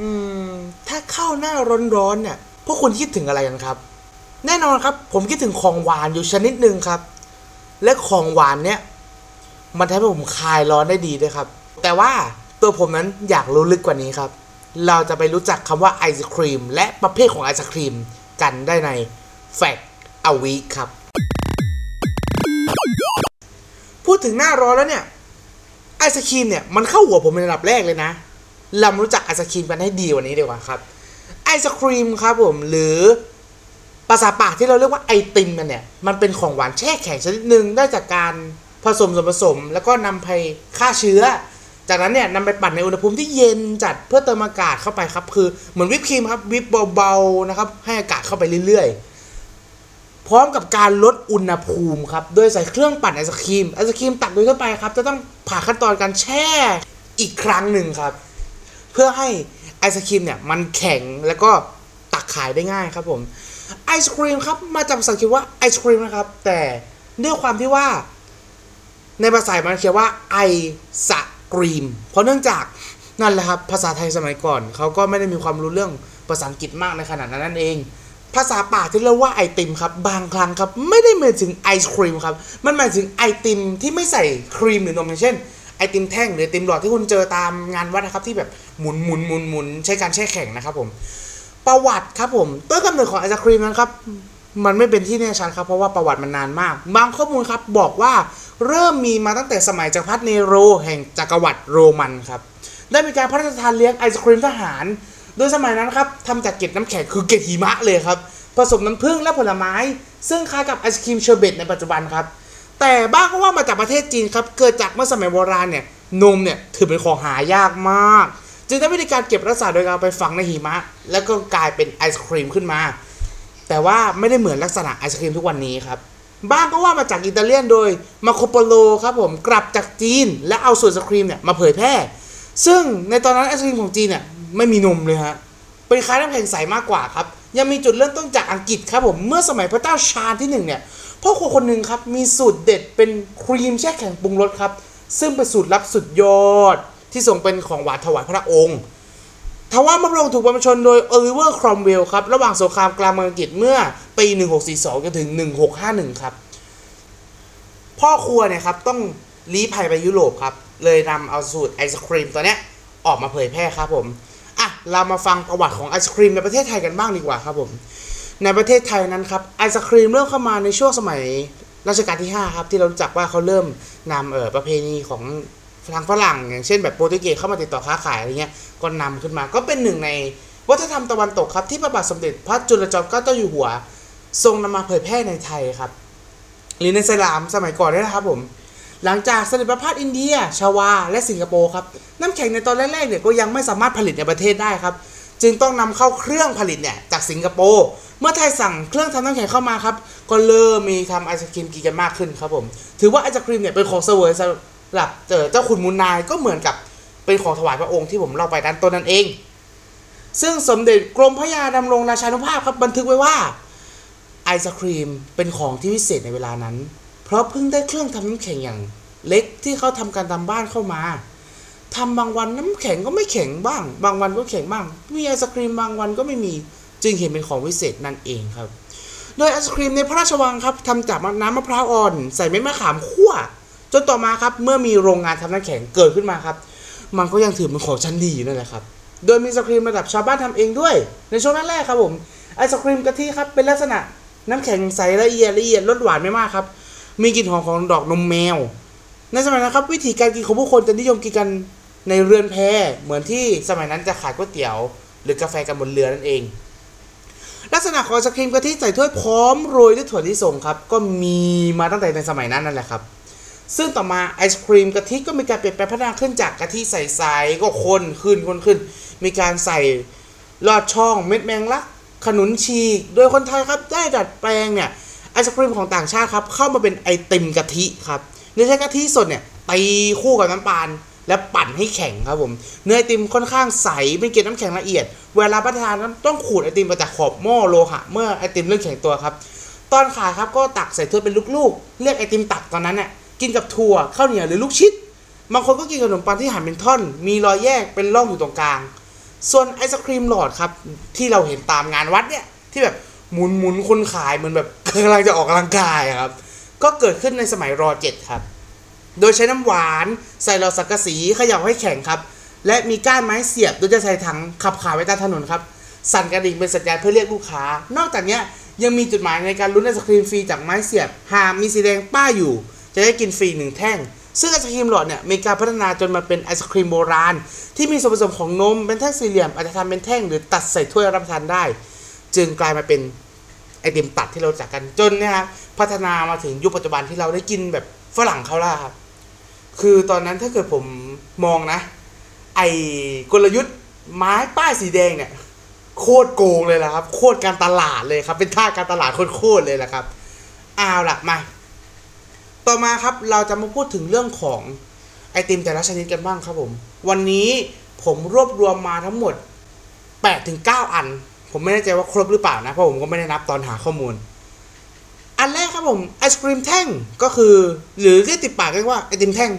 อืม ถ้าเข้าหน้าร้อนๆเนี่ย พวกคุณคิดถึงอะไรกันครับ แน่นอนครับ ผมคิดถึงของหวานอยู่ชนิดหนึ่งครับ และของหวานเนี่ย มันทำให้ผมคลายร้อนได้ดีด้วยครับ แต่ว่าตัวผมนั้นอยากรู้ลึกกว่านี้ครับ เราจะไปรู้จักคำว่าไอศครีมและประเภทของไอศครีมกันได้ใน Fact a Week ครับ พูดถึงหน้าร้อนแล้วเนี่ยไอศครีมเนี่ยมันเข้าหัวผมเป็นอันดับแรกเลยนะ เรามารู้จักไอศครีมกันให้ดีกว่านี้ดีกว่าครับ ไอศครีมครับผมหรือภาษาปากที่เราเรียกว่าไอติมกันเนี่ย มันเป็นของหวานแช่แข็งชนิดหนึ่งได้จากการผสมส่วนผสม แล้วก็นำไปฆ่าเชื้อ จากนั้นเนี่ยนำไปปั่นในอุณหภูมิที่เย็นจัดเพื่อเติมอากาศเข้าไปครับ คือเหมือนวิปครีมครับวิปเบาๆนะครับ ให้อากาศเข้าไปเรื่อยๆ พร้อมกับการลดอุณหภูมิครับโดยใส่เครื่องปั่นไอศครีมไอศครีมตักโดยเข้าไปครับจะต้องผ่านขั้นตอนการแช่อีกครั้งหนึ่งครับ เพื่อให้ไอศครีมเนี่ยมันแข็งแล้วก็ตักขายได้ง่ายครับผมไอศครีมครับมาจากภาษาอังกฤษว่าไอศครีมนะครับ แต่ด้วยความที่ว่า ในภาษามันเขียนว่าไอศกรีม เพราะเนื่องจากนั่นแหละครับภาษาไทยสมัยก่อนเขาก็ไม่ได้มีความรู้เรื่องภาษาอังกฤษมากในขนาดนั้นนั่นเอง ภาษาปากที่เรียกว่าไอติมครับ บางครั้งครับ ไม่ได้หมายถึงไอศครีมครับ มันหมายถึงไอติมที่ไม่ใส่ครีมหรือนมอย่างเช่น ไอติมแท่งหรือไอติมหลอดที่คุณเจอตามงานวัดนะครับที่แบบหมุนหมุนหมุนหมุนใช้การแช่แข็งนะครับผม ประวัติครับผมต้นกำเนิดของไอศครีมนะครับมันไม่เป็นที่แน่ชัดครับเพราะว่าประวัติมันนานมาก บางข้อมูลครับบอกว่าเริ่มมีมาตั้งแต่สมัยจักรพรรดิเนโรแห่งจักรวรรดิโรมันครับได้มีการพระราชทานเลี้ยงไอศครีมทหาร โดยสมัยนั้นครับทำจากเกล็ดน้ำแข็งคือเกล็ดหิมะเลยครับผสมน้ำผึ้งและผลไม้ ซึ่งคล้ายกับไอศครีมเชอร์เบตในปัจจุบันครับ แต่บ้างก็ว่ามาจากประเทศจีนครับ เกิดจากเมื่อสมัยโบราณเนี่ยนมเนี่ยถือเป็นของหายากมาก จึงได้วิธีการเก็บรักษาโดยการไปฝังในหิมะ แล้วก็กลายเป็นไอศครีมขึ้นมา แต่ว่าไม่ได้เหมือนลักษณะไอศครีมทุกวันนี้ครับบ้างก็ว่ามาจากอิตาเลียนโดยมาร์โคโปโลครับผมกลับจากจีน และเอาส่วนไอศครีมเนี่ยมาเผยแพร่ ซึ่งในตอนนั้นไอศครีมของจีนเนี่ยไม่มีนมเลยฮะเป็นคล้ายน้ำแข็งใสมากกว่าครับ ยังมีจุดเริ่มต้นจากอังกฤษครับผมเมื่อสมัยพระเจ้าชาร์ลส์ที่หนึ่งเนี่ยพ่อครัวคนหนึ่งครับมีสูตรเด็ดเป็นครีมแช่แข็งปรุงรสครับ ซึ่งเป็นสูตรลับสุดยอด ที่ส่งเป็นของหวานถวายพระองค์ทว่าพระองค์ถูกปลงพระชนม์โดยโอลิเวอร์ครอมเวลครับระหว่างสงครามกลางเมืองอังกฤษเมื่อปี 1642จนถึง 1651 ครับ พ่อครัวเนี่ยครับต้องลี้ภัยไปยุโรปครับเลยนำเอาสูตรไอศครีมตัวเนี้ยออกมาเผยแพร่ครับผม อะเรามาฟังประวัติของไอศครีมในประเทศไทยกันบ้างดีกว่าครับผมในประเทศไทยนั้นครับไอศครีมเริ่มเข้ามาในช่วงสมัยรัชกาลที่ 5 ครับ ที่เรารู้จักว่าเขาเริ่มนำเอ่อประเพณีของทางฝรั่ง อย่างเช่นแบบโปรตุเกสเข้ามาติดต่อค้าขายอะไรเงี้ยก็นำขึ้นมาก็เป็นหนึ่งในวัฒนธรรมตะวันตกครับที่พระบาทสมเด็จพระจุลจอมเกล้าเจ้าอยู่หัว ทรงนำมาเผยแพร่ในไทยครับหรือในสลามสมัยก่อนเนี่ยนะครับผม หลังจากเสด็จประพาสอินเดีย ชาวา และสิงคโปร์ครับน้ำแข็งในตอนแรกๆเนี่ยก็ยังไม่สามารถผลิตในประเทศได้ครับ จึงต้องนำเข้าเครื่องผลิตเนี่ยจากสิงคโปร์เมื่อไทยสั่งเครื่องทำน้ำแข็งเข้ามาครับก็เริ่มมีทำไอศครีมกินกันมากขึ้นครับผมถือว่าไอศครีมเนี่ยเป็นของเสวยสำหรับเจ้าขุนมูลนายก็เหมือนกับเป็นของถวายพระองค์ที่ผมเล่าไปด้านต้นนั่นเอง ซึ่งสมเด็จกรมพระยาดำรงราชานุภาพครับบันทึกไว้ว่าไอศครีมเป็นของที่วิเศษในเวลานั้น เพราะเพิ่งได้เครื่องทำน้ำแข็งอย่างเล็กที่เขาทำการตามบ้านเข้ามาทำบางวันน้ำแข็งก็ไม่แข็งบ้าง บางวันก็แข็งบ้าง มีไอศครีมบางวันก็ไม่มี จึงเห็นเป็นของวิเศษนั่นเองครับ โดยไอศครีมในพระราชวังครับทำจากน้ำมะพร้าวอ่อน ใส่เม็ดมะขามคั่วจนต่อมาครับเมื่อมีโรงงานทำน้ำแข็งเกิดขึ้นมาครับ มันก็ยังถือเป็นของชั้นดีนั่นแหละครับ โดยมีไอศครีมระดับชาวบ้านทำเองด้วย ในช่วงแรกๆครับผมไอศครีมกะทิครับเป็นลักษณะน้ำแข็งใสละเอียดละเอียดรสหวานไม่มากครับ มีกลิ่นหอมของดอกนมแมว ในสมัยนั้นครับ วิธีการกินของผู้คนจะนิยมกินกันในเรือนแพเหมือนที่สมัยนั้นจะขายก๋วยเตี๋ยว หรือกาแฟกันบนเรือนั่นเอง ลักษณะของไอศครีมกะทิใส่ถ้วยพร้อมโรยด้วยถั่วลิสงครับ ก็มีมาตั้งแต่ในสมัยนั้นนั่นแหละครับ ซึ่งต่อมาไอศครีมกะทิก็มีการเปลี่ยนแปลงพัฒนาขึ้นจากกะทิใสๆก็ข้นขึ้นข้นขึ้น มีการใส่ลอดช่องเม็ดแมงลักขนุนฉีก โดยคนไทยครับได้ดัดแปลงเนี่ย ไอศครีมของต่างชาติครับเข้ามาเป็นไอติมกะทิครับโดยใช้กะทิสดเนี่ยตีคู่กับน้ำตาลและปั่นให้แข็งครับผมเนื้อไอติมค่อนข้างใสเป็นเกล็ดน้ำแข็งละเอียด เวลารับประทานต้องขูดไอติมมาจากขอบหม้อโลหะเมื่อไอติมเริ่มแข็งตัวครับตอนขายครับก็ตักใส่ถ้วยเป็นลูกๆ เรียกไอติมตักตอนนั้นเนี่ยกินกับถั่วข้าวเหนียวหรือลูกชิดบางคนก็กินขนมปังที่หั่นเป็นท่อน มีรอยแยกเป็นร่องอยู่ตรงกลาง ส่วนไอศครีมหลอดครับที่เราเห็นตามงานวัดเนี่ยที่แบบหมุนหมุนๆคนขายเหมือนแบบ กำลังจะออกกำลังกายครับ ก็เกิดขึ้นในสมัยรอเจ็ดครับ โดยใช้น้ำหวานใส่หลอดสังกะสีเขย่าให้แข็งครับ และมีก้านไม้เสียบโดยจะใช้ถังขับขาไว้ตามถนนครับ สั่นกระดิ่งเป็นสัญญาณเพื่อเรียกลูกค้า นอกจากนี้ยยังมีจุดหมายในการลุ้นไอศครีมฟรีจากไม้เสียบ หากมีสีแดงป้ายอยู่ จะได้กินฟรีหนึ่งแท่ง ซึ่งไอศครีมหลอดเนี่ยมีการพัฒนาจนมาเป็นไอศครีมโบราณ ที่มีส่วนผสมของนมเป็นแท่งสี่เหลี่ยมอาจจะทำเป็นแท่งหรือตัดใส่ถ้วยรับประทานได้ จึงกลายมาเป็น ไอติมตัดที่เราจักกันจนเนะครับพัฒนามาถึงยุคปัจจุบันที่เราได้กินแบบฝรั่งเขาล่ะครับ คือตอนนั้นถ้าเกิดผมมองนะ ไอกลยุทธ์ไม้ป้ายสีแดงเนี่ยโคตรโกงเลยละครับ โคตรการตลาดเลยครับ เป็นท่าการตลาดโคตรเลยแหละครับเอาล่ะมา ต่อมาครับเราจะมาพูดถึงเรื่องของไอติมแต่ละชนิดกันบ้างครับผม วันนี้ผมรวบรวมมาทั้งหมด8ถึง9อัน ผมไม่แน่ใจว่าครบหรือเปล่านะเพราะผมก็ไม่ได้นับตอนหาข้อมูล อันแรกครับผมไอศครีมแท่งก็คือ หรือเรียกติดปากเรียกว่าไอติมแท่ง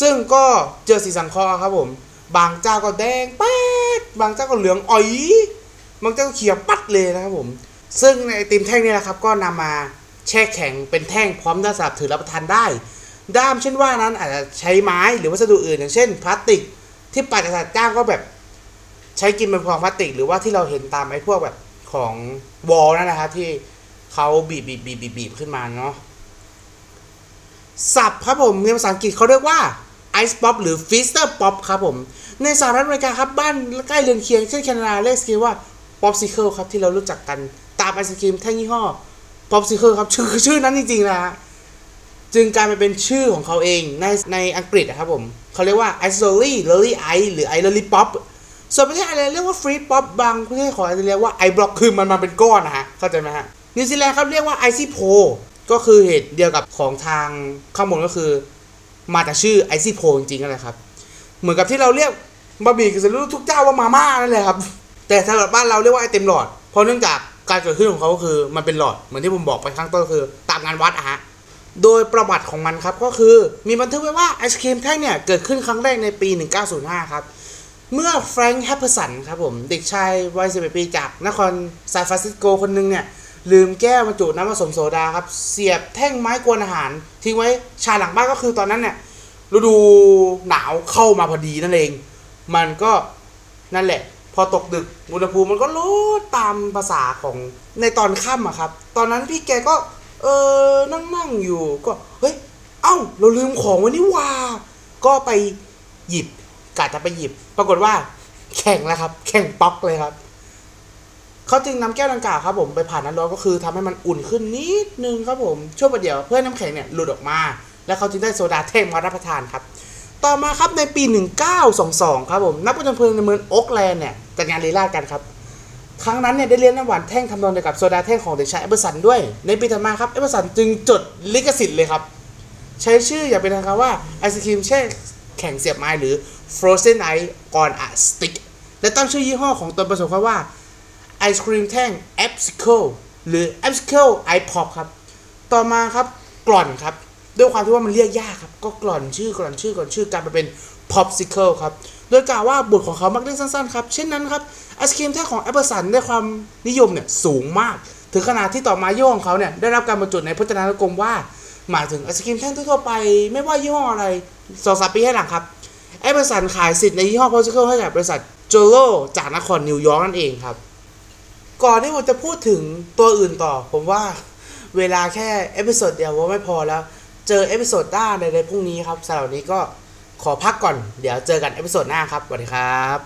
ซึ่งก็เจอสีสังคราะห์ครับผม บางเจ้าก็แดงแป๊ดบางเจ้าก็เหลืองอ๋อยบางเจ้าก็เขียวปัดเลยนะครับผม ซึ่งในไอติมแท่งนี่ยนะครับ ก็นำมาแช่แข็งเป็นแท่งพร้อมที่จะถือรับประทานได้ ด้ามเช่นว่านั้นอาจจะใช้ไม้หรือวัสดุอื่น อย่างเช่นพลาสติก ที่ปัดจากจ้างก็แบบ ใช้กินเป็นพองพลาสติก หรือว่าที่เราเห็นตามไอ้พวกแบบของวอลนั่นนะครับที่เขาบีบบีบบีบบีบบบขึ้นมาเนาะศัพท์ครับผมในภาษาอังกฤษเขาเรียกว่า Ice Pop หรือ Fister Pop ครับผม ในสหรัฐอเมริกาครับ บ้านใกล้เรือนเคียง เช่นแคนาดาเรียกสกีว่า Popsicle ครับ ที่เรารู้จักกันตามไอศครีมแท่งยี่ห้อ Popsicle ครับ ชื่อชื่อนั้นจริงๆนะจึงกลายมาเป็นชื่อของเขาเองในในอังกฤษนะครับผม เขาเรียกว่า Ice Lolly Lolly Ice หรือ Ice Lolly Pop ส่วนประเทศอะไรเรียกว่า Free Pop บางประเทศของอาจจะเรียกว่า Ice Block คือมันมาเป็นก้อนนะฮะเข้าใจไหมฮะนิวซีแลนด์ครับเรียกว่า Icy Pole ก็คือเหตุเดียวกับของทางข้างบนก็คือ มาจากชื่อ Icy Pole จริงๆนั่นแหละครับ เหมือนกับที่เราเรียกบะหมี่กึ่งสำเร็จรูปทุกเจ้าว่ามาม่านั่นแหละครับ แต่สำหรับบ้านเราเรียกว่าไอติมหลอด เพราะเนื่องจากการเกิดขึ้นของเขาก็คือมันเป็นหลอดเหมือนที่ผมบอกไปข้างต้นคือ ตามงานวัดอะฮะโดยประวัติของมันครับก็คือมีบันทึกไว้ว่าไอศครีมแท่งเนี่ยเกิดขึ้นครั้งแรกในปี 1905 ครับ เมื่อแฟรงค์เอปเปอร์สันครับผม เด็กชายวัย11 ปีจากนครซานฟรานซิสโกคนหนึ่งเนี่ย ลืมแก้วบรรจุน้ำผสมโซดาครับ เสียบแท่งไม้กวนอาหาร ทิ้งไว้ชายหลังบ้านก็คือตอนนั้นเนี่ยฤดูหนาวเข้ามาพอดีนั่นเอง มันก็นั่นแหละ พอตกดึกอุณหภูมิมันก็ลดตามภาษาของในตอนค่ำอะครับ ตอนนั้นพี่แกก็ เออนั่งนั่งๆอยู่ก็เฮ้ยเอ้าเราลืมของไว้นี่ว่า ก็ไปหยิบ กะจะไปหยิบ ปรากฏว่า แข็งแล้วครับ แข็งป๊อกเลยครับเขาจึงนำแก้วดังกล่าวครับผมไปผ่านน้ำร้อนก็คือทำให้มันอุ่นขึ้นนิดนึงครับผมช่วงประเดี๋ยวเพื่อให้น้ำแข็งเนี่ยหลุดออกมา แล้วเขาจึงได้โซดาแท่งมารับประทานครับ ต่อมาครับในปี 1922 ครับผมนักประจนเพลิงในเมืองโอ๊กแลนด์เนี่ยจัดงานลีลาศกันครับครั้งนั้นเนี่ยได้เลี้ยงน้ำหวานแท่งทำนองเดียวกับโซดาแท่งของเด็กชายเอปเปอร์สันด้วย ในปีถัดมาครับเอปเปอร์สันจึงจดลิขสิทธิ์เลยครับ ใช้ชื่ออย่างเป็นทางการว่าไอศครีมแช่ แข็งเสียบไม้หรือ frozen ice on a stick และตั้งชื่อยี่ห้อของตนผสมคำว่าไอศครีมแท่ง a p s i c l e หรือ a p s i c l e ice pop ครับ ต่อมาครับกล่อนครับ ด้วยความที่ว่ามันเรียกยากครับ ก็กล่อนชื่อกล่อนชื่อกล่อนชื่อกลายมาเป็น popsicle ครับ โดยกล่าวว่าบทของเขามักเรียกสั้นๆครับ เช่นนั้นครับไอศครีมแท่งของแอปเปิลสันได้ความนิยมเนี่ยสูงมาก ถึงขนาดที่ต่อมายี่ห้อของเขาเนี่ยได้รับการบรรจุในพจนานุกรมว่า หมายถึงไอศครีมแท่งทั่วไป ไม่ว่ายี่ห้ออะไรสองสามปีให้หลังครับเอปเปอร์สันขายสิทธิ์ในยี่ห้อ Popsicle ให้กับบริษัทโจโลจากนครนิวยอร์กนั่นเองครับ ก่อนที่ผมจะพูดถึงตัวอื่นต่อ ผมว่าเวลาแค่ episode เดียวว่าไม่พอแล้ว เจอ episode หน้าในในพรุ่งนี้ครับสำหรับวันนี้ก็ขอพักก่อน เดี๋ยวเจอกัน episode หน้าครับสวัสดีครับ